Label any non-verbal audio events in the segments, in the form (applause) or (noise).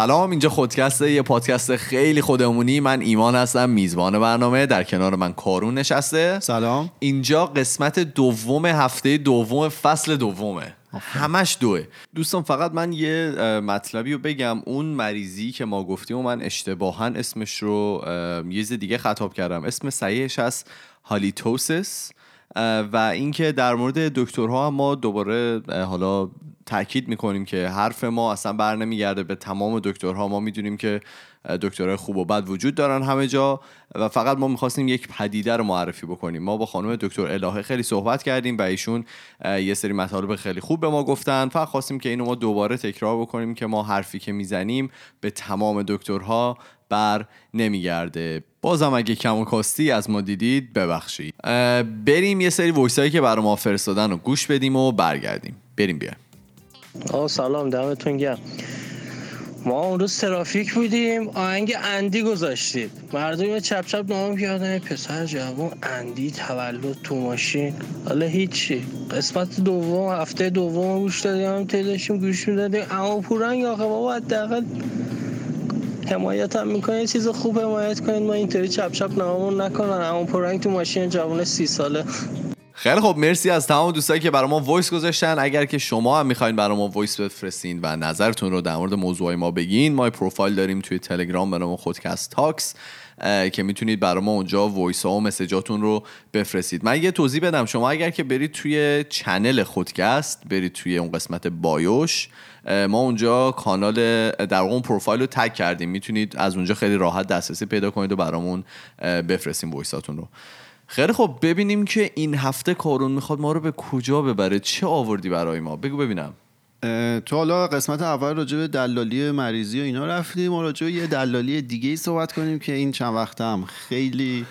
سلام اینجا خودکست یه پادکست خیلی خودمونی. من ایمان هستم میزبان برنامه. در کنار من کارون نشسته. سلام. اینجا قسمت دوم هفته دوم فصل دومه همش دوه. دوستان فقط من یه مطلبی رو بگم. اون مریضی که ما گفتیم و من اشتباها اسمش رو یه دیگه خطاب کردم. اسم صحیحش هست هالیتوسس. و اینکه در مورد دکترها ما دوباره حالا تاکید می‌کنیم که حرف ما اصلا بر نمیگرده. به تمام دکترها ما می‌دونیم که دکترهای خوب و بد وجود دارن همه جا و فقط ما می‌خواستیم یک پدیده رو معرفی بکنیم. ما با خانم دکتر الهه خیلی صحبت کردیم و ایشون یه سری مطالب خیلی خوب به ما گفتن. فقط خواستیم که اینو ما دوباره تکرار بکنیم که ما حرفی که می‌زنیم به تمام دکترها بر نمیگرده. بازم اگه کم و کاستی از ما دیدید ببخشید. بریم یه سری ویسایی که برای ما فرستادن رو گوش بدیم و برگردیم. بریم بیایم. آه سلام دمتون گرم. ما اون روز ترافیک بودیم آهنگ اندی گذاشتید. مردم چپ چپ نام کردن پسر جوان اندی تولد تو ماشین. حالا هیچی. قسمت دوم هفته دوم گوش دادیم هم گوش می‌دادیم. اما پورنگ آقا بابا حداقل حمایت هم می‌کنه چیز خوب حمایت کنید. ما اینطوری چپ چپ ناممون نکنن. اما پورنگ تو ماشین جوان سی ساله. خیلی خب مرسی از تمام دوستایی که برای ما voice گذاشتن. اگر که شما هم می‌خواین برای ما voice بفرستین و نظرتون رو در مورد موضوع ما بگین ما پروفایل داریم توی تلگرام به نام خودکست تاکس که می‌تونید برای ما اونجا voice ها و message اتون رو بفرستید. من یه توضیح بدم. شما اگر که برید توی channel خودکست برید توی اون قسمت bio ش ما اونجا کانال در اون پروفایل رو tag کردیم. می‌تونید از اونجا خیلی راحت دسترسی پیدا کنید و برامون بفرستیم وایساتون رو. خیلی خب ببینیم که این هفته کارون می‌خواد ما رو به کجا ببره. چه آوردی برای ما؟ بگو ببینم. تو حالا قسمت اول راجع به دلالی مریضی و اینا رفتیم و راجع به یه دلالی دیگه ای صحبت کنیم که این چند وقت هم خیلی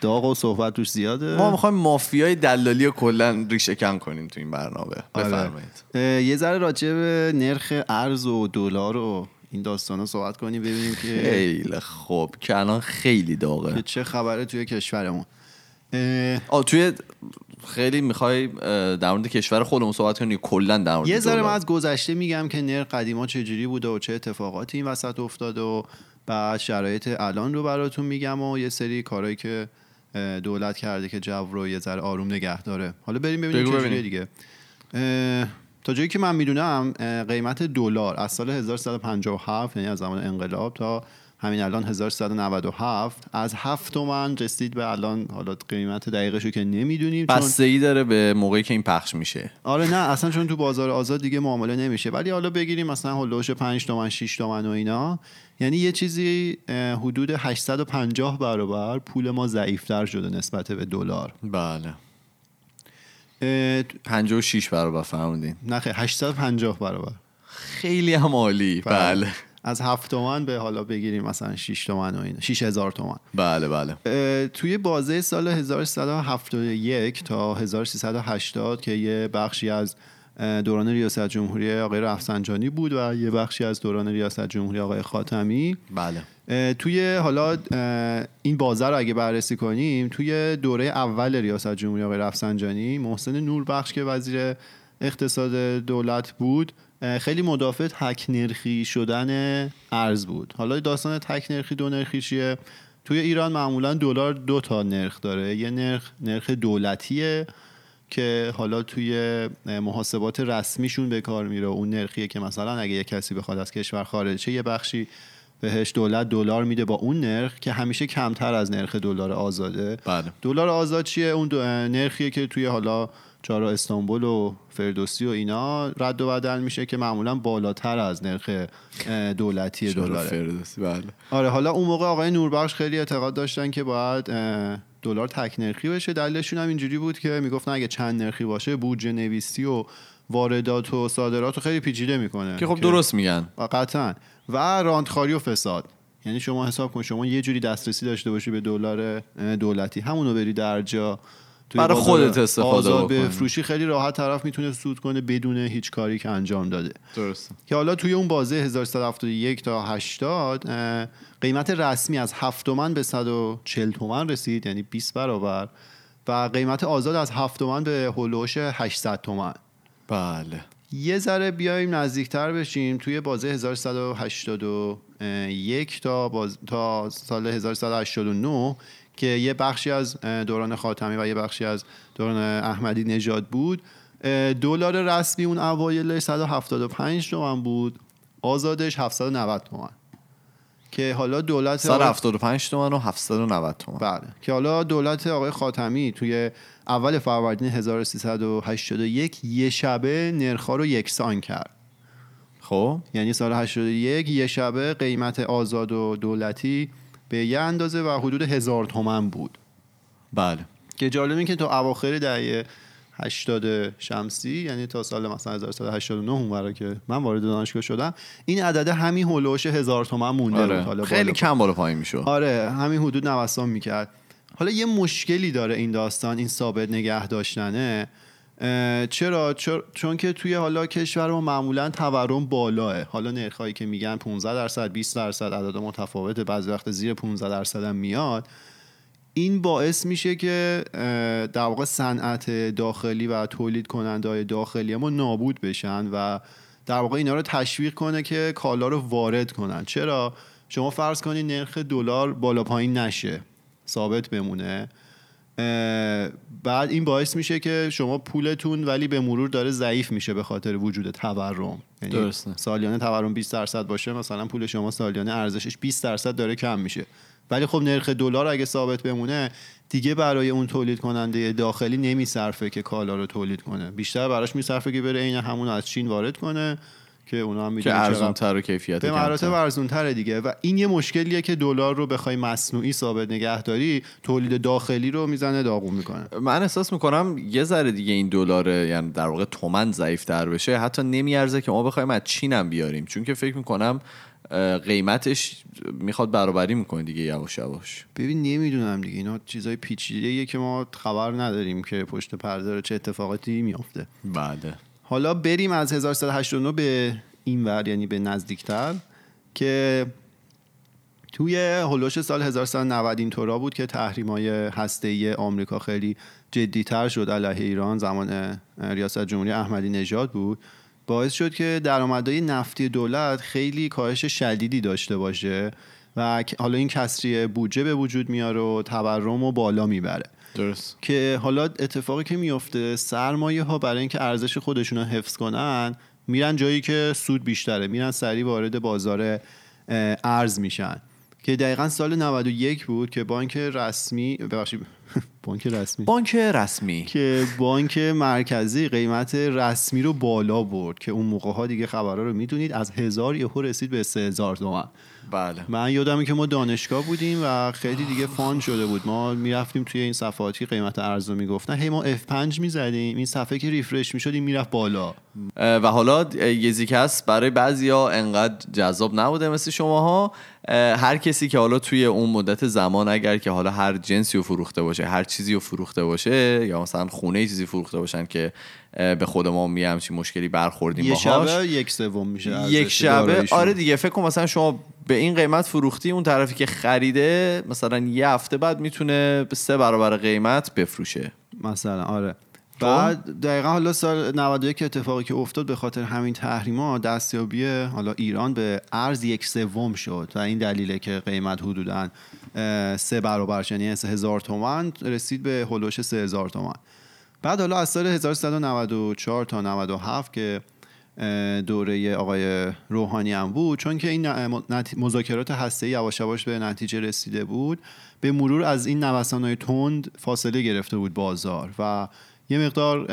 داغ و صحبت روش زیاده. ما می‌خوایم مافیای دلالی رو کلا ریشه کم کنیم تو این برنامه. آره. بفرمایید. یه ذره راجع به نرخ ارز و دلار و این داستان رو صحبت کنیم ببینیم که خیلی خوب. که الان خیلی داغه. چه خبره توی کشورمون. آ توی خیلی می‌خوای در مورد کشور خودمون صحبت کنی کلا در مورد یه ذره من از گذشته میگم که نر قدیما چجوری بوده و چه اتفاقاتی این وسط افتاده و بعد شرایط الان رو براتون میگم و یه سری کارهایی که دولت کرده که جو رو یه ذره آروم نگه داره. حالا بریم ببینیم چجوریه دیگه. تا جایی که من می‌دونم قیمت دلار از سال 1357 یعنی از زمان انقلاب تا همین الان 1397 از هفت تومن رسید به الان حالا قیمت دقیقش رو که نمی‌دونیم بسته ای داره به موقعی که این پخش میشه. آره نه اصلا چون تو بازار آزاد دیگه معامله نمیشه. ولی حالا بگیریم مثلا هلوش 5 تومن 6 تومن و اینا. یعنی یه چیزی حدود 850 برابر پول ما ضعیفتر شده نسبت به دلار. بله. 56 برابر فرمودین. نه 850 برابر. خیلی هم عالی. بله, بله. از هفت تومن به حالا بگیریم مثلا 6 تومن و این 6 هزار تومن. بله بله. توی بازه سال 1371 تا 1380 که یه بخشی از دوران ریاست جمهوری آقای رفسنجانی بود و یه بخشی از دوران ریاست جمهوری آقای خاتمی. بله. توی حالا این بازه رو اگه بررسی کنیم توی دوره اول ریاست جمهوری آقای رفسنجانی محسن نور بخش که وزیر اقتصاد دولت بود خیلی مدافع تک نرخی شدن ارز بود. حالا داستان تک نرخی دو نرخی چیه؟ توی ایران معمولا دلار دو تا نرخ داره. یه نرخ نرخ دولتیه که حالا توی محاسبات رسمیشون به کار میره. اون نرخیه که مثلا اگه یه کسی بخواد از کشور خارج یه بخشی بهش دولت دلار میده با اون نرخ که همیشه کمتر از نرخ دلار آزاده. بله. دلار آزاد چیه؟ اون نرخیه که توی حالا چارا استانبول و فردوسی و اینا رد و بدل میشه که معمولا بالاتر از نرخ دولتی دلاره. فردوسی بله. آره حالا اون موقع آقای نوربخش خیلی اعتقاد داشتن که باید دلار تک نرخی بشه. دلیلشون هم اینجوری بود که می‌گفتن اگه چند نرخی باشه بودجه نویسی و واردات و صادرات رو خیلی پیچیده می‌کنه. که خب درست میگن. قطعا. و راندخاری و فساد. یعنی شما حساب کن شما یه جوری دسترسی داشته باشی به دلار دولتی. همونو بری در جا برای خودت استفاده آزاد به فروشی خیلی راحت طرف می‌تونه سود کنه بدون هیچ کاری که انجام داده. درست که حالا توی اون بازه 1171 تا 80 قیمت رسمی از 7 تومن به 140 تومن رسید یعنی 20 برابر. و قیمت آزاد از 7 تومن به هولوش 800 تومن. بله. یه ذره بیایم نزدیکتر بشیم توی بازه 1181 تا, باز... تا سال 1189 که یه بخشی از دوران خاتمی و یه بخشی از دوران احمدی نژاد بود. دلار رسمی اون اوایل 175 تومن بود. آزادش 790 تومن. که حالا دولت 175 تومن و 790 تومن. بله. که حالا دولت آقای خاتمی توی اول فروردین 1381 یه شبه نرخا رو یکسان کرد. خب؟ یعنی سال 81 یه شبه قیمت آزاد و دولتی به یه اندازه و حدود هزار تومن بود. بله. که جالب این که تا اواخر دهه 80 شمسی یعنی تا سال مثلا 1189 اون که من وارد دانشگاه شدم. این عدد همین هولوش هزار تومن مونده آره. بود حالا خیلی بالا کم بالا پایین می‌شد. آره همین حدود نوسان می‌کرد. حالا یه مشکلی داره این داستان این ثابت نگه داشتنه. چرا؟ چر- چون که توی حالا کشور ما معمولا تورم بالاه. حالا نرخایی که میگن 15 درصد 20 درصد عدد متفاوته. بعضی وقت زیر 15 درصد هم میاد. این باعث میشه که در واقع صنعت داخلی و تولید کننده های داخلی ما نابود بشن و در واقع اینا رو تشویق کنه که کالا رو وارد کنن. چرا؟ شما فرض کنید نرخ دلار بالا پایین نشه ثابت بمونه. بعد این باعث میشه که شما پولتون ولی به مرور داره ضعیف میشه به خاطر وجود تورم. یعنی درسته. سالیانه تورم 20 درصد باشه مثلا پول شما سالیانه ارزشش 20 درصد داره کم میشه. ولی خب نرخ دلار اگه ثابت بمونه دیگه برای اون تولید کننده داخلی نمیصرفه که کالا رو تولید کنه. بیشتر براش میصرفه که بره عین همون از چین وارد کنه که اونا هم که می‌دونن چقدر- ارزون تر و کیفیت به مراتب تره دیگه. و این یه مشکلیه که دلار رو بخوای مصنوعی ثابت نگه داری تولید داخلی رو می‌زنه داغون می‌کنه. من احساس می‌کنم یه ذره دیگه این دلار یعنی در واقع تومن ضعیف تر بشه. حتی نمیارزه که ما بخوایم از چین هم بیاریم. چون که فکر می‌کنم قیمتش می‌خواد برابری می‌کنه دیگه یواش یواش. ببین نمی‌دونم دیگه. اینا چیزای پیچیده که ما خبر نداریم که پشت پرده چه اتفاقاتی میافته. بله. حالا بریم از 1189 به این ور یعنی به نزدیکتر که توی هلوش سال 1190 اینطورا بود که تحریم های هسته آمریکا خیلی جدیتر شد علیه ایران. زمان ریاست جمهوری احمدی نژاد بود. باعث شد که درآمدهای نفتی دولت خیلی کاهش شدیدی داشته باشه و حالا این کسری بودجه به وجود میاره و تورم و بالا می‌بره. درست. که حالا اتفاقی که میفته سرمایه ها برای اینکه ارزش خودشون رو حفظ کنن میرن جایی که سود بیشتره میرن سریع وارد بازار ارز میشن. که دقیقا سال 91 بود که بانک رسمی ببخشید (laughs) بانک رسمی. بانک رسمی. که بانک مرکزی قیمت رسمی رو بالا برد که اون موقع ها دیگه خبرها رو می‌دونید. از هزار یهو رسید به سه هزار تومن بله. من یادمه که ما دانشگاه بودیم و خیلی دیگه فان شده بود. ما می‌رفتیم توی این صفحاتی قیمت ارز رو می‌گفتن. هی ما F5 می‌زدیم. این صفحه که ریفرش می‌شد این می‌رفت بالا. و حالا اه، یه زیکس برای بعضیا انقدر جذاب نبوده مثل شماها. اه، هر کسی که حالا توی اون مدت زمان اگر که حالا هر جنسی رو فروخته باشه هر چیزی رو فروخته باشه یا مثلا خونه چیزی فروخته باشن که به خود ما می همچین مشکلی برخوردیم یه باهاش. شبه یک سوم میشه یک شبه. آره دیگه فکر کن مثلا شما به این قیمت فروختی اون طرفی که خریده مثلا یه هفته بعد می‌تونه به سه برابر قیمت بفروشه. مثلا آره. بعد دقیقا حالا سال 91 اتفاقی که افتاد به خاطر همین تحریما دستیابی حالا ایران به ارز یک سوم شد و این دلیله که قیمت حدودا سه برابر. یعنی هزار تومن رسید به هلوش سه هزار تومن بعد حالا از سال 1194 تا 97 که دوره آقای روحانی هم بود چون که این مذاکرات هسته یواش یواش به نتیجه رسیده بود به مرور از این نوسانهای تند فاصله گرفته بود بازار و یه مقدار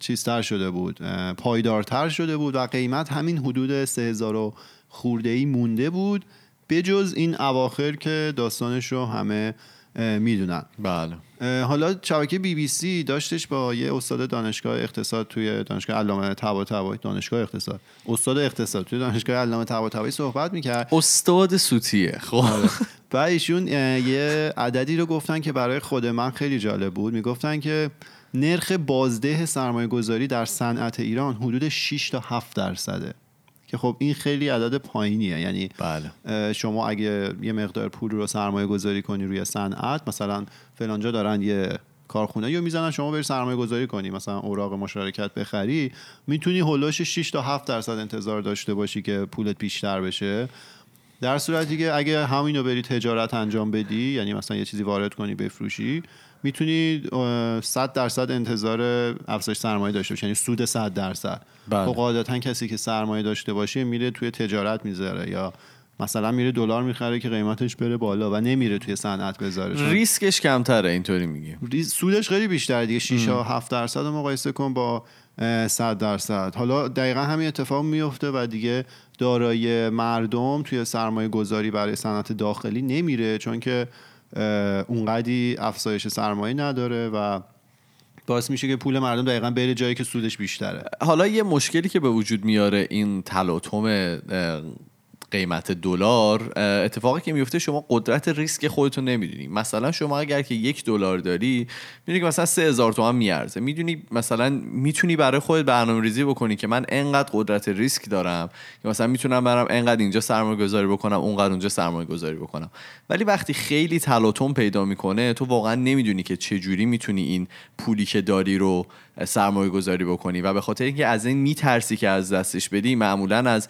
چیزتر شده بود پایدارتر شده بود و قیمت همین حدود 3000 و خورده ای مونده بود بجز این اواخر که داستانش رو همه می‌دونن. بله. حالا شبکه بی بی سی داشتش با یه استاد دانشگاه اقتصاد توی دانشگاه علامه طباطبایی دانشگاه اقتصاد. استاد اقتصاد توی دانشگاه علامه طباطبایی صحبت می‌کرد. استاد سوتیه خب. و ایشون یه عددی رو گفتن که برای خود من خیلی جالب بود. می‌گفتن که نرخ بازده سرمایه گذاری در صنعت ایران حدود 6 تا 7 درصده. که خب این خیلی عدد پایینیه. یعنی بله. شما اگه یه مقدار پول رو سرمایه گذاری کنی روی صنعت مثلا فلانجا دارن یه کارخونه یا می‌زنن شما بری سرمایه گذاری کنی. مثلا اوراق مشارکت بخری می‌تونی هولوش 6 تا 7 درصد انتظار داشته باشی که پولت بیشتر بشه. در صورتی که اگه همینو بری تجارت انجام بدی یعنی مثلا یه چیزی وارد کنی بفروشی می‌تونی 100 درصد انتظار افزایش سرمایه داشته باشی یعنی سود 100 درصد. بله. خب قاعدتا کسی که سرمایه داشته باشه میره توی تجارت می‌ذاره یا مثلا میره دلار می‌خره که قیمتش بره بالا و نمیره توی صنعت بذاره. ریسکش کمتره اینطوری میگی. ریز- سودش خیلی بیشتره دیگه. 6 تا 7 درصد مقایسه کن با اه، 100 درصد. حالا دقیقا همین اتفاق میفته و دیگه دارایی مردم توی سرمایه گذاری برای صنعت داخلی نمیره چون که اونقدی افزایش سرمایه نداره و باعث میشه که پول مردم دقیقا بره جایی که سودش بیشتره. حالا یه مشکلی که به وجود میاره این تلاطم قیمت دلار اتفاقی که میفته شما قدرت ریسک خودتون نمی‌دونی. مثلا شما اگر که یک دلار داری می‌دونی که مثلا سه هزار تومن میارزه. می‌دونی مثلا می‌تونی برای خودت برنامه ریزی بکنی که من انقدر قدرت ریسک دارم که مثلا می‌تونم برم انقدر اینجا سرمایه گذاری بکنم اونقدر اونجا سرمایه گذاری بکنم. ولی وقتی خیلی تلاطم پیدا می‌کنه تو واقعا نمی‌دونی که چه جوری می‌تونی این پولی که داری رو سرمایه گذاری بکنی. و به خاطر اینکه از این میترسی که از دستش بدی معمولا از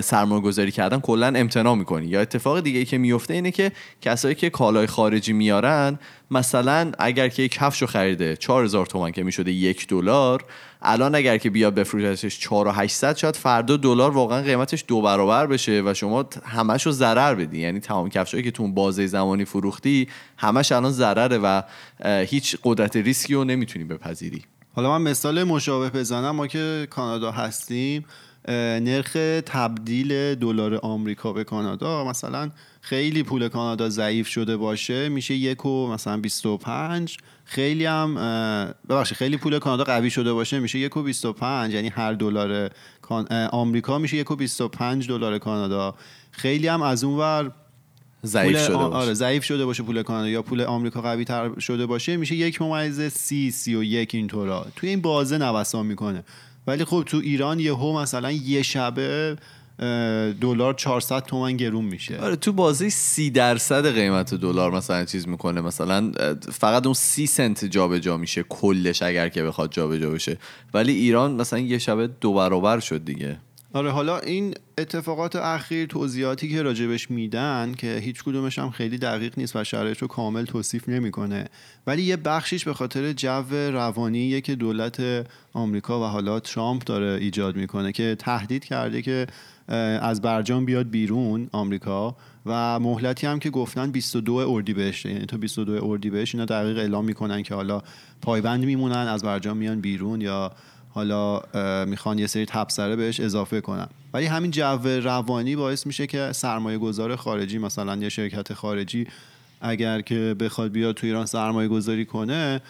سرمایه گذاری کردن کلا امتناع می‌کنی. یا اتفاق دیگه ای که میفته اینه که کسایی که کالای خارجی میارن مثلا اگر که یک کفشو خریده 4000 تومان که می‌شده یک دلار الان اگر که بیاد بفروشتش 4 و 800 شاید فردا دلار واقعا قیمتش دو برابر بشه و شما همش رو ضرر بدی. یعنی تمام کفشایی که تو بازه زمانی فروختی همش الان ضرره و هیچ قدرت ریسکی رو نمی‌تونی بپذیری. حالا من مثال مشابه بزنم ما که کانادا هستیم. نرخ تبدیل دلار آمریکا به کانادا. مثلا خیلی پول کانادا ضعیف شده باشه میشه یک و مثلا 25 خیلی هم ببخشید خیلی پول کانادا قوی شده باشه میشه یک و 25 یعنی هر دلار آمریکا میشه یک و 25 دلار کانادا. خیلی هم از اون ور ضعیف شده آ- باشه. آره ضعیف شده باشه پول کانادا یا پول آمریکا قوی تر شده باشه میشه یک ممیز سی سی و یک اینطورا. توی این بازه نوسان می‌کنه. ولی خب تو ایران یهو مثلا یه شبه دلار 400 تومن گرون میشه. آره تو بازی سی درصد قیمت دلار مثلا چیز می‌کنه. مثلا فقط اون سی سنت جابجا میشه کلش اگر که بخواد جابجا بشه. ولی ایران مثلا یه شبه دو برابر شد دیگه. آره حالا این اتفاقات اخیر توضیحاتی که راجبش میدن که هیچ کدومش هم خیلی دقیق نیست و شرایط رو کامل توصیف نمی‌کنه. ولی یه بخشیش به خاطر جو روانیه که دولت آمریکا و حالا ترامپ داره ایجاد می‌کنه که تهدید کرده که از برجام بیاد بیرون آمریکا و مهلتی هم که گفتن 22 اردیبهشت یعنی تا 22 اردیبهشت اینا دقیق اعلام می‌کنن که حالا پایبند میمونن از برجام میان بیرون یا حالا می‌خوان یه سری تبصره بهش اضافه کنن. ولی همین جو روانی باعث میشه که سرمایه گذار خارجی مثلا یه شرکت خارجی اگر که بخواد بیاد تو ایران سرمایه گذاری کنه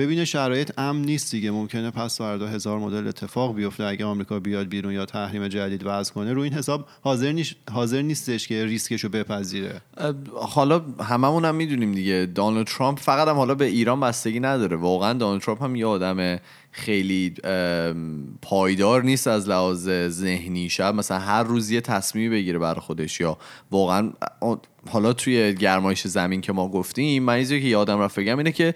ببینه شرایط امن نیست دیگه. ممکنه پس فردا هزار مدل اتفاق بیفته. اگه آمریکا بیاد بیرون یا تحریم جدید وضع کنه رو این حساب حاضر, نیش- حاضر نیستش که ریسکش رو بپذیره. حالا هممون هم می‌دونیم دیگه. دونالد ترامپ فقط هم حالا به ایران بستگی نداره. واقعا دونالد ترامپ هم یه آدم خیلی پایدار نیست از لحاظ ذهنی. شاید مثلا هر روز یه تصمیمی بگیره برای خودش یا واقعا حالا توی گرمایش زمین که ما گفتیم من که یادم رفت بگم اینه که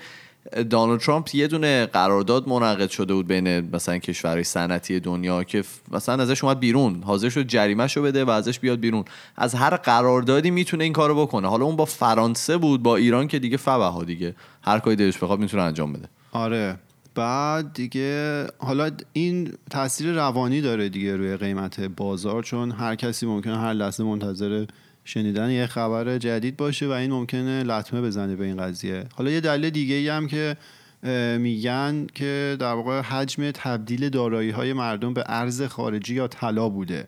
دونالد ترامپ یه دونه قرارداد منعقد شده بود بین مثلا کشورهای صنعتی دنیا که مثلا ازش اومد بیرون. حاضر شد جریمهشو بده و ازش بیاد بیرون. از هر قراردادی می‌تونه این کارو بکنه. حالا اون با فرانسه بود با ایران که دیگه فبها دیگه. هر کاری دلش بخواد می‌تونه انجام بده. آره. بعد دیگه حالا این تاثیر روانی داره دیگه روی قیمت بازار چون هر کسی ممکنه هر لحظه منتظر شنیدن یه خبر جدید باشه و این ممکنه لطمه بزنه به این قضیه. حالا یه دلیل دیگه ای هم که میگن که در واقع حجم تبدیل دارایی های مردم به ارز خارجی یا طلا بوده.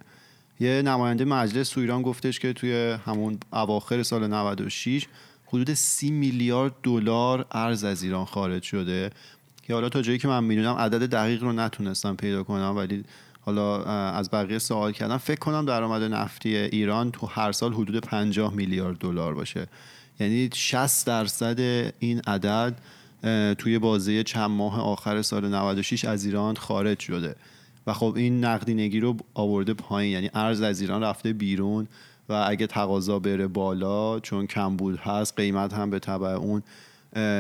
یه نماینده مجلس تو ایران گفتش که توی همون اواخر سال 96 حدود 30 میلیارد دلار ارز از ایران خارج شده. که حالا تا جایی که من می‌دونم عدد دقیق رو نتونستم پیدا کنم ولی حالا از بقیه سوال کردم. فکر کنم درآمد نفتی ایران تو هر سال حدود 50 میلیارد دلار باشه. یعنی 60 درصد این عدد توی بازه چند ماه آخر سال 96 از ایران خارج شده. و خب این نقدینگی رو آورده پایین. یعنی ارز از ایران رفته بیرون و اگه تقاضا بره بالا چون کمبود هست قیمت هم به تبع اون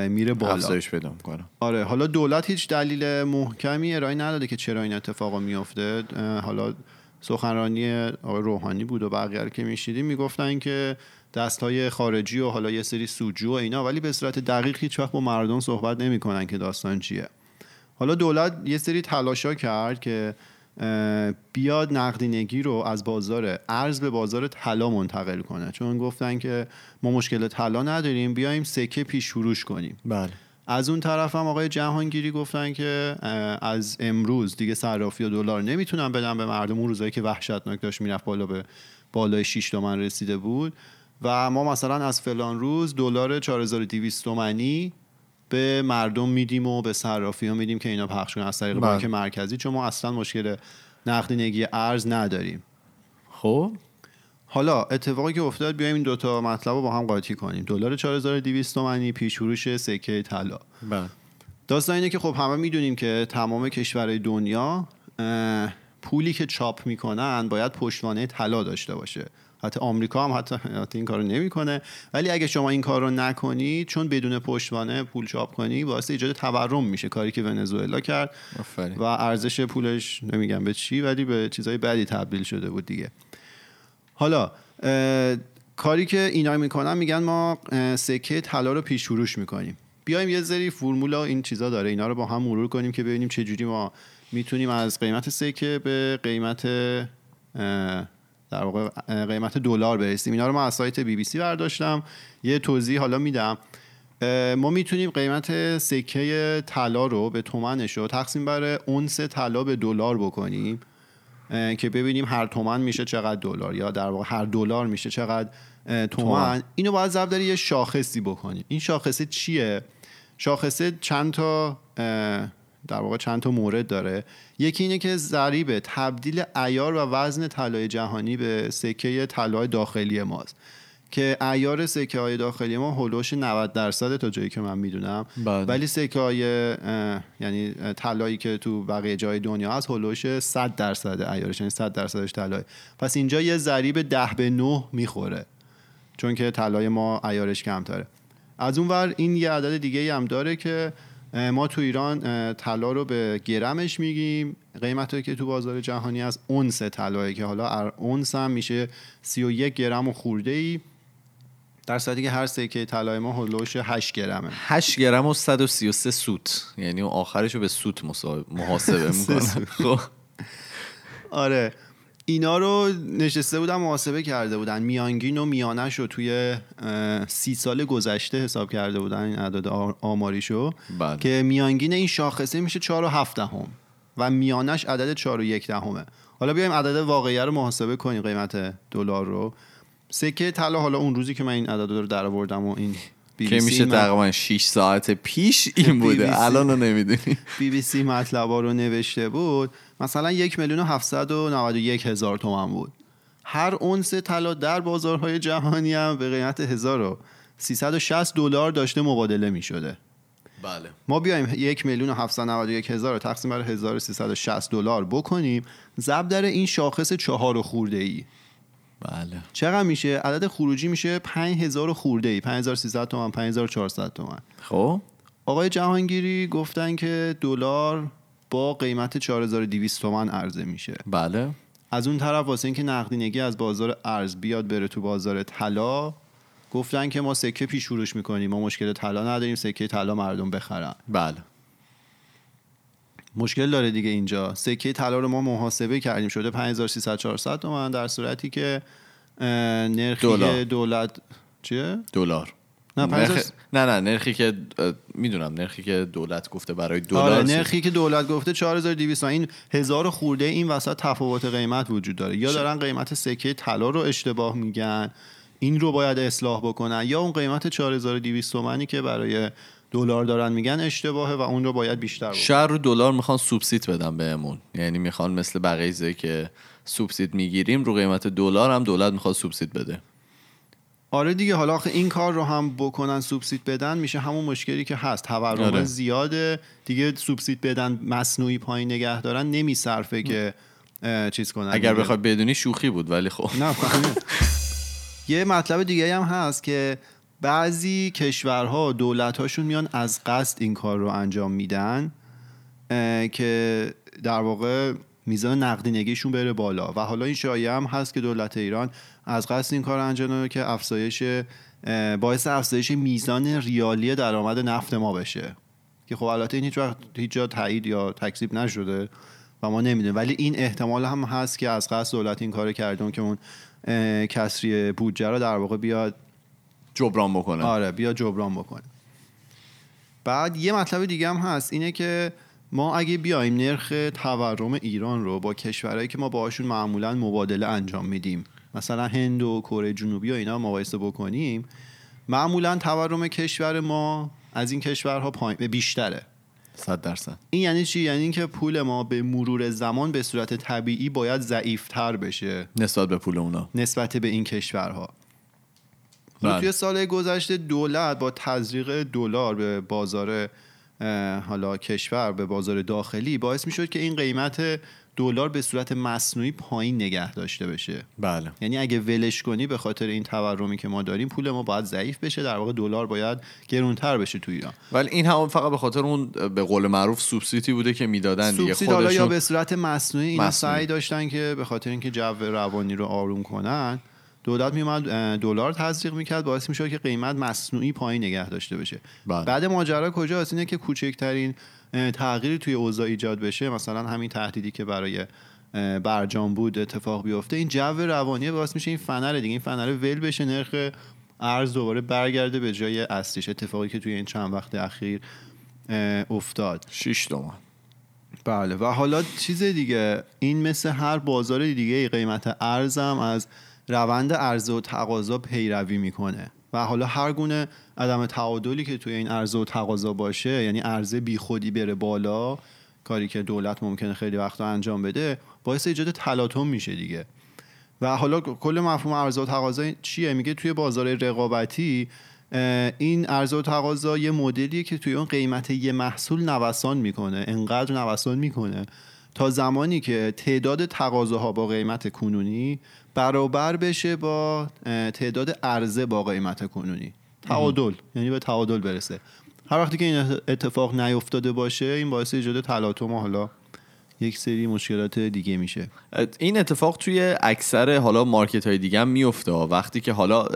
میره بالا. افزایش پیدا می‌کنه. آره حالا دولت هیچ دلیل محکمی ارائه نداده که چرا این اتفاق میفته حالا سخنرانی آقای روحانی بود و بقیه رو که میشیدیم می‌گفتن که دست های خارجی و حالا یه سری سوجو و اینا ولی به صورت دقیق هیچ وقت با مردم صحبت نمی‌کنن که داستان چیه. حالا دولت یه سری تلاشا کرد که بیاد نقدینگی رو از بازار ارز به بازار طلا منتقل کنه. چون گفتن که ما مشکل طلا نداریم بیایم سکه پیش فروش کنیم. بله. از اون طرف هم آقای جهانگیری گفتن که از امروز دیگه صرافی و دلار نمی‌تونن بدن به مردم. اون روزایی که وحشتناک داشت می‌رفت بالا به بالای 6 تومن رسیده بود. و ما مثلا از فلان روز دلار 4200 تومانی به مردم میدیم و به صرافی ها میدیم که اینا پخش کنن. از طریق بله. بانک مرکزی چون ما اصلا مشکل نقدینگی ارز نداریم. خب. حالا اتفاقی که افتاد بیایم این دوتا مطلب رو با هم قاطی کنیم. دلار 4200 تومانی پیش فروش سکه طلا. بله. داستان اینه که خب همه می‌دونیم که تمام کشورهای دنیا پولی که چاپ می‌کنن باید پشتوانه طلا داشته باشه. حتی آمریکا هم حتی, حتی این کارو نمی‌کنه. ولی اگه شما این کار رو نکنی چون بدون پشتوانه پول چاپ کنی باعث ایجاد تورم میشه. کاری که ونزوئلا کرد آفرین. و ارزش پولش نمیگم به چی ولی به چیزای بدی تبدیل شده بود دیگه. حالا کاری که اینا می‌کنن میگن ما سکه طلا رو پیش فروش می‌کنیم. بیایم یه سری فرمولا این چیزا داره. اینا رو با هم مرور کنیم که ببینیم چه جوری ما می‌تونیم از قیمت سکه به قیمت در واقع قیمت دلار برسیم. اینا رو من از سایت بی بی سی برداشتم. یه توضیح حالا میدم. ما می‌تونیم قیمت سکه طلا رو به تومنش رو تقسیم بر اونس طلا به دلار بکنیم که ببینیم هر تومن میشه چقدر دلار یا در واقع هر دلار میشه چقدر تومن. تومن. اینو باید ضرب در یه شاخصی بکنیم. این شاخصه چیه؟ شاخصه چند تا در واقع چند تا مورد داره. یکی اینه که ضریب تبدیل ایار و وزن طلای جهانی به سکه طلای داخلی ماست. که ایار سکه های داخلی ما هلوش 90 درصد تا جایی که من می‌دونم. بله. ولی سکه های یعنی طلایی که تو بقیه جای دنیا هست هلوش 100 درصد ایارش یعنی 100 درصدش طلای. پس اینجا یه ضریب 10 به 9 می‌خوره چون که طلای ما ایارش کمتره. از اون ور این یه عدد دیگه هم داره که ما تو ایران طلا رو به گرمش میگیم. قیمتی که تو بازار جهانی از اونس طلایی که حالا ار- اونس هم میشه 31 گرم و خورده ای در صورتی که هر سکه طلای ما هلوش 8 گرمه. 8 گرم و 133 سوت. یعنی آخرش رو به سوت محاسبه (laughs) می‌کنن. خب. آره. اینا رو نشسته بودن محاسبه کرده بودن. میانگین و میانش رو توی سی سال گذشته حساب کرده بودن این اعداد آماریشو بله. که میانگین این شاخصه میشه 4 و 7 دهم و میانش عدد 4 و 1 دهمه. حالا بیایم عدد واقعی رو محاسبه کنیم قیمت دلار رو. سکه طلا حالا اون روزی که من این عدد رو در آوردم و این که میشه تقریبا 6 ساعت پیش این (laughs) بوده. الان رو نمی‌دونی. بی (laughs) بی سی مطلبا رو نوشته بود. مثلا یک میلیون و هفتصد و نود و یک هزار تومن بود. هر اونس طلا در بازارهای جهانی هم به قیمت 1360 دلار داشته مبادله می شده بله. ما بیایم یک میلیون و 791 هزار رو تقسیم بر 1360 دلار بکنیم. ضرب در این شاخص چهار خورده ای بله. چقدر میشه؟ عدد خروجی میشه 5000 و خورده ای 5300 تومن 5400 تومن. خب. آقای جهانگیری گفتن که دلار با قیمت 4200 تومن عرضه میشه. بله. از اون طرف واسه اینکه نقدینگی از بازار ارز بیاد بره تو بازار طلا گفتن که ما سکه پیش فروش می‌کنیم ما مشکل طلا نداریم سکه طلا مردم بخرن. بله. مشکل داره دیگه اینجا. سکه طلا رو ما محاسبه کردیم. شده 5300 400 تومن در صورتی که اه، نرخی دلار. دولت چیه؟ دلار. نه، نرخ... 50 نه نه نرخی که می‌دونم نرخی که دولت گفته برای دلار آره نرخی که دولت گفته 4200 این هزار خورده این وسط تفاوت قیمت وجود داره. یا دارن قیمت سکه طلا رو اشتباه میگن این رو باید اصلاح بکنن یا اون قیمت 4200 تومانی که برای دلار دارن میگن اشتباهه و اون رو باید بیشتر بکنن. شهر رو دلار می‌خوان سوبسید بدن بهمون. یعنی می‌خوان مثل بقیه چیزایی که سوبسید می‌گیریم رو قیمت دلار هم دولت می‌خواد سوبسید بده. آره دیگه حالا آخه این کار رو هم بکنن سوبسید بدن میشه همون مشکلی که هست. تورم آره. زیاده. دیگه سوبسید بدن مصنوعی پایین نگه دارن. نمیصرفه که چیز کنن. اگر. بخوای بدونی شوخی بود ولی خب. نه. (laughs) یه مطلب دیگه هم هست که بعضی کشورها دولتهاشون میان از قصد این کار رو انجام میدن که در واقع میزان نقدینگیشون بره بالا. و حالا این شایعه هم هست که دولت ایران از قصد این کار انجام داده که افزایش باعث افزایش میزان ریالی درآمد نفت ما بشه. که خب البته این هیچ وقت هیچ جا تایید یا تکذیب نشده و ما نمی‌دونیم. ولی این احتمال هم هست که از قصد دولت این کار کردون که اون کسری بودجه رو در واقع بیاد جبران بکنه. آره بیا جبران بکنه بعد یه مطلب دیگه هم هست اینه که ما اگه بیایم نرخ تورم ایران رو با کشورهایی که ما باهاشون معمولا مبادله انجام میدیم مثلا هند و کره جنوبی و اینا مقایسه بکنیم معمولا تورم کشور ما از این کشورها پایین بیشتره. صد درصد. این یعنی چی؟ یعنی اینکه پول ما به مرور زمان به صورت طبیعی باید ضعیفتر بشه. نسبت به پول اونا. نسبت به این کشورها. توی سال گذشته دولت با تزریق دلار به بازار حالا کشور به بازار داخلی باعث می شد که این قیمت دلار به صورت مصنوعی پایین نگه داشته بشه. بله. یعنی اگه ولش کنی به خاطر این تورمی که ما داریم پول ما باید ضعیف بشه در واقع دلار باید گرونتر بشه تو ایران. ولی این هم فقط به خاطر اون به قول معروف سوبسیدی بوده که می‌دادن دیگه. حالا یا خودشون به صورت مصنوعی اینا مصنوعی. سعی داشتن که به خاطر اینکه جو روانی رو آروم کنن دولت میومد دلار تزریق می‌کرد باعث می‌شد که قیمت مصنوعی پایین نگه داشته بشه بله. بعد ماجرا کجاست؟ اینه که کوچکترین تغییری توی اوضاع ایجاد بشه مثلا همین تهدیدی که برای برجام بود اتفاق بیفته. این جو روانی باعث میشه این فنر دیگه این فنر ول بشه نرخ ارز دوباره برگرده به جای اصلیش. اتفاقی که توی این چند وقت اخیر افتاد. 6 تومن بله. و حالا چیز دیگه این مثل هر بازار دیگه قیمت ارزم از روند عرضه و تقاضا پیروی می‌کنه. و حالا هر گونه عدم تعادلی که توی این عرضه و تقاضا باشه یعنی عرضه بیخودی بره بالا کاری که دولت ممکنه خیلی وقتا انجام بده باعث ایجاد تلاطم میشه دیگه. و حالا کل مفهوم عرضه و تقاضا چیه؟ میگه توی بازار رقابتی این عرضه و تقاضا یه مدلیه که توی اون قیمت یه محصول نوسان می‌کنه انقدر نوسان می‌کنه تا زمانی که تعداد تقاضاها با قیمت کنونی برابر بشه با تعداد عرضه با قیمت کنونی. تعادل. یعنی به تعادل برسه. هر وقتی که این اتفاق نیفتاده باشه این باعث ایجاد تلاطم حالا یک سری مشکلات دیگه میشه. این اتفاق توی اکثر حالا مارکت های دیگه هم میفته. وقتی که حالا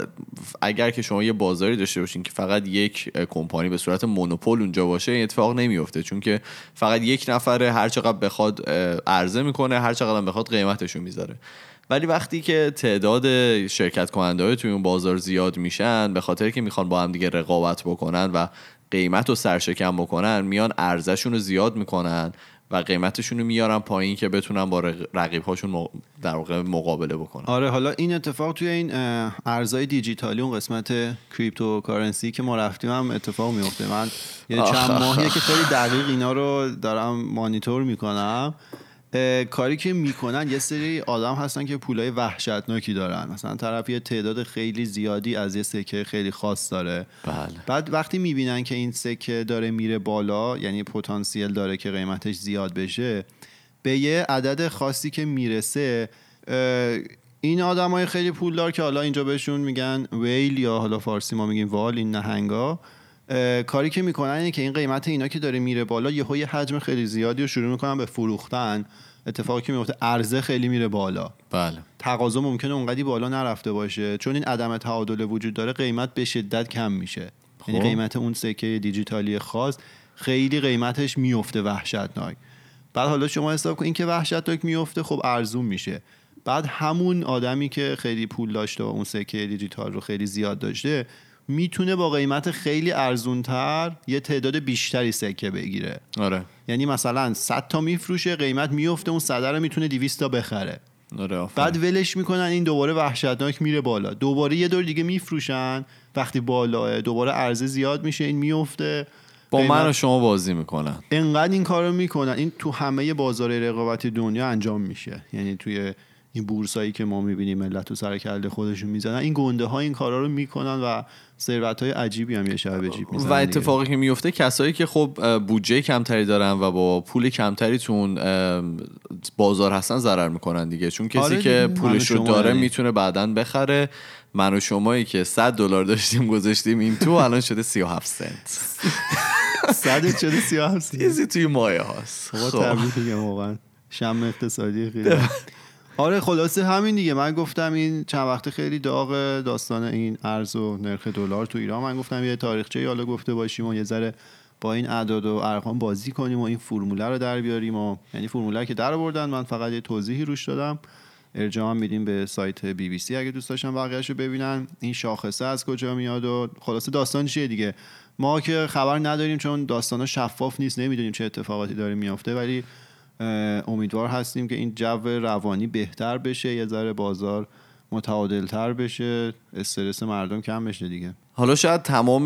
اگر که شما یه بازاری داشته باشین که فقط یک کمپانی به صورت مونوپول اونجا باشه این اتفاق نمیفته. چون که فقط یک نفره هر چقدر بخواد عرضه می‌کنه هر چقدر بخواد قیمتشو می‌ذاره. ولی وقتی که تعداد شرکت کننده های توی اون بازار زیاد میشن به خاطر که می‌خوان با هم دیگه رقابت بکنن و قیمت رو سرشکم بکنن میان ارزششون رو زیاد می‌کنن و قیمتشون رو میارن پایین که بتونن با رق- رقیبهاشون مق- در واقع مقابله بکنن. آره حالا این اتفاق توی این ارزهای دیجیتالی اون قسمت کریپتو کارنسی که ما رفتیم هم اتفاق میفته من یه چند ماهیه که خیلی دقیق اینا رو دارم مانیتور می‌کنم. کاری که می‌کنن یه سری آدم هستن که پولای وحشتناکی دارن. مثلا طرف یه تعداد خیلی زیادی از یه سکه خیلی خاص داره. بله. بعد وقتی می‌بینن که این سکه داره میره بالا یعنی پتانسیل داره که قیمتش زیاد بشه به یه عدد خاصی که می‌رسه این آدمای خیلی پولدار که حالا اینجا بهشون میگن ویل یا حالا فارسی ما میگیم وال این نهنگا کاری که می‌کنن اینه که این قیمت اینا که داره میره بالا یهو یه حجم خیلی زیادی رو شروع می‌کنن به فروختن. اتفاقی که میفته عرضه خیلی میره بالا. بله. تقاضا ممکنه اونقدی بالا نرفته باشه. چون این عدم تعادل وجود داره قیمت به شدت کم میشه. یعنی خب. قیمت اون سکه دیجیتالی خاص خیلی قیمتش میفته وحشتناک. بعد حالا شما حساب کن این که وحشتناک میفته خب ارزون میشه. بعد همون آدمی که خیلی پول داشته و اون سکه دیجیتال رو خیلی زیاد داشته می‌تونه با قیمت خیلی ارزونتر یه تعداد بیشتری سکه بگیره. آره. یعنی مثلا 100 تا میفروشه قیمت میفته اون 100 رو می‌تونه 200 تا بخره. آره. بعد ولش می‌کنن این دوباره وحشتناک میره بالا. دوباره یه دور دیگه میفروشن. وقتی بالاه دوباره عرضه زیاد میشه این میفته. با من و شما بازی می‌کنن. انقدر این کارو می‌کنن. این تو همه بازار رقابتی دنیا انجام میشه. یعنی توی این بورسایی که ما می‌بینیم ملت تو سر کله خودشون می‌زنن. این گنده ها این کارا رو می‌کنن و ثروت های عجیبی هم یه شب به جیب می‌زنن و اتفاقی که میفته کسایی که خب بودجه کمتری دارن و با پول کمتری تو اون اه، بازار هستن ضرر می‌کنن دیگه. چون کسی آره که. پولش رو و داره. می‌تونه بعدا بخره. من و شمایی که 100 دلار داشتیم گذاشتیم این تو الان شده 37 سنت. صد شده 37 چیزی توی مایه هاست. خب. تبریک میگم واقعا. شم اقتصادی خیلی. آره خلاصه همین دیگه. من گفتم این چند وقت خیلی داغ داستان این ارز و نرخ دلار تو ایران. من گفتم یه تاریخچه حالا گفته باشیم و یه ذره با این اعداد و ارقام بازی کنیم و این فرموله رو در بیاریم و یعنی فرموله که در آوردن. من فقط یه توضیحی روش دادم. ارجاع میدیم به سایت بی بی سی. اگه دوست داشتن رو ببینن این شاخصه از کجا میاد و خلاصه داستان چیه دیگه. ما که خبر نداریم چون داستانا شفاف نیست نمی‌دونیم چه اتفاقاتی داره میافته ولی امیدوار هستیم که این جو روانی بهتر بشه یه ذره بازار متعادلتر بشه استرس مردم کم بشه دیگه. حالا شاید تمام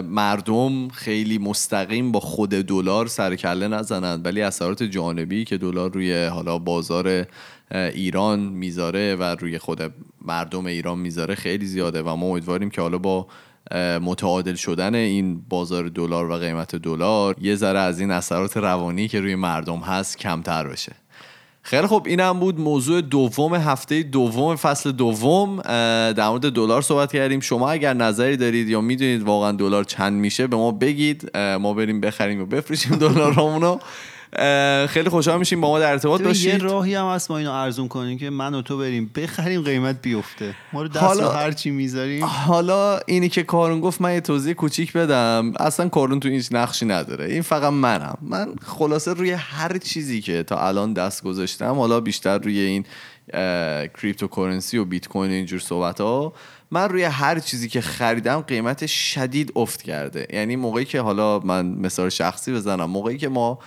مردم خیلی مستقیم با خود دلار سر کله نزنند ولی اثرات جانبی که دلار روی حالا بازار ایران می‌ذاره و روی خود مردم ایران می‌ذاره خیلی زیاده و ما امیدواریم که حالا با متعادل شدن این بازار دلار و قیمت دلار یه ذره از این اثرات روانی که روی مردم هست کمتر بشه. خیلی خب اینم بود موضوع دوم هفته دوم فصل دوم. در مورد دلار صحبت کردیم. شما اگر نظری دارید یا می‌دونید واقعا دلار چند میشه به ما بگید. ما بریم بخریم و بفروشیم دلارامونو. اه، خیلی خوشحال میشیم با ما در ارتباط ببین، یه باشید. راهی هم هست ما اینو ارزون کنیم که من و تو بریم بخریم قیمت بیفته. ما رو دست حالا- هر چی می‌ذاریم. حالا اینی که کارون گفت من یه توضیح کوچیک بدم. اصلا کارون تو این نقشی نداره. این فقط منم. من خلاصه روی هر چیزی که تا الان دست گذاشتم حالا بیشتر روی این cryptocurrency و بیت کوین اینجور صحبت ها من روی هر چیزی که خریدم قیمت شدید افت کرده. یعنی موقعی که حالا من مثال شخصی بزنم موقعی که ما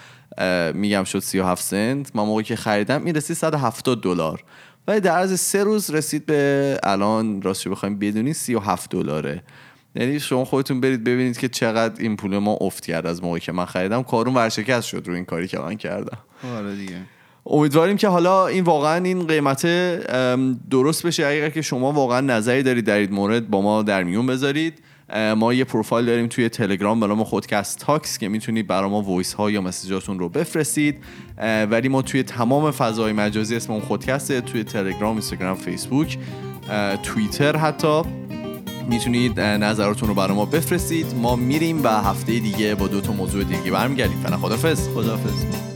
میگم شد 37 سنت. من موقعی که خریدم این رسید 170 دلار. ولی در عرض سه روز رسید به الان راستش بخوایم بدونی 37 دلاره. یعنی شما خودتون برید ببینید که چقدر این پول ما افت کرد از موقعی که من خریدم. کارون ورشکست شد رو این کاری که من کردم. آره دیگه. امیدواریم که حالا این واقعا این قیمت درست بشه. اگر که شما واقعا نظری دارید در این مورد با ما در میون بذارید. ما یه پروفایل داریم توی تلگرام به نام خودکست تاکس که می‌تونید برای ما voice ها یا message اتون رو بفرستید. ولی ما توی تمام فضای مجازی اسم اون خودکسته توی تلگرام اینستاگرام فیسبوک توییتر حتی می‌تونید نظراتون رو برای ما بفرستید. ما میریم و هفته دیگه با دو تا موضوع دیگه برمیگردیم. فعلا خدافظ خدافظ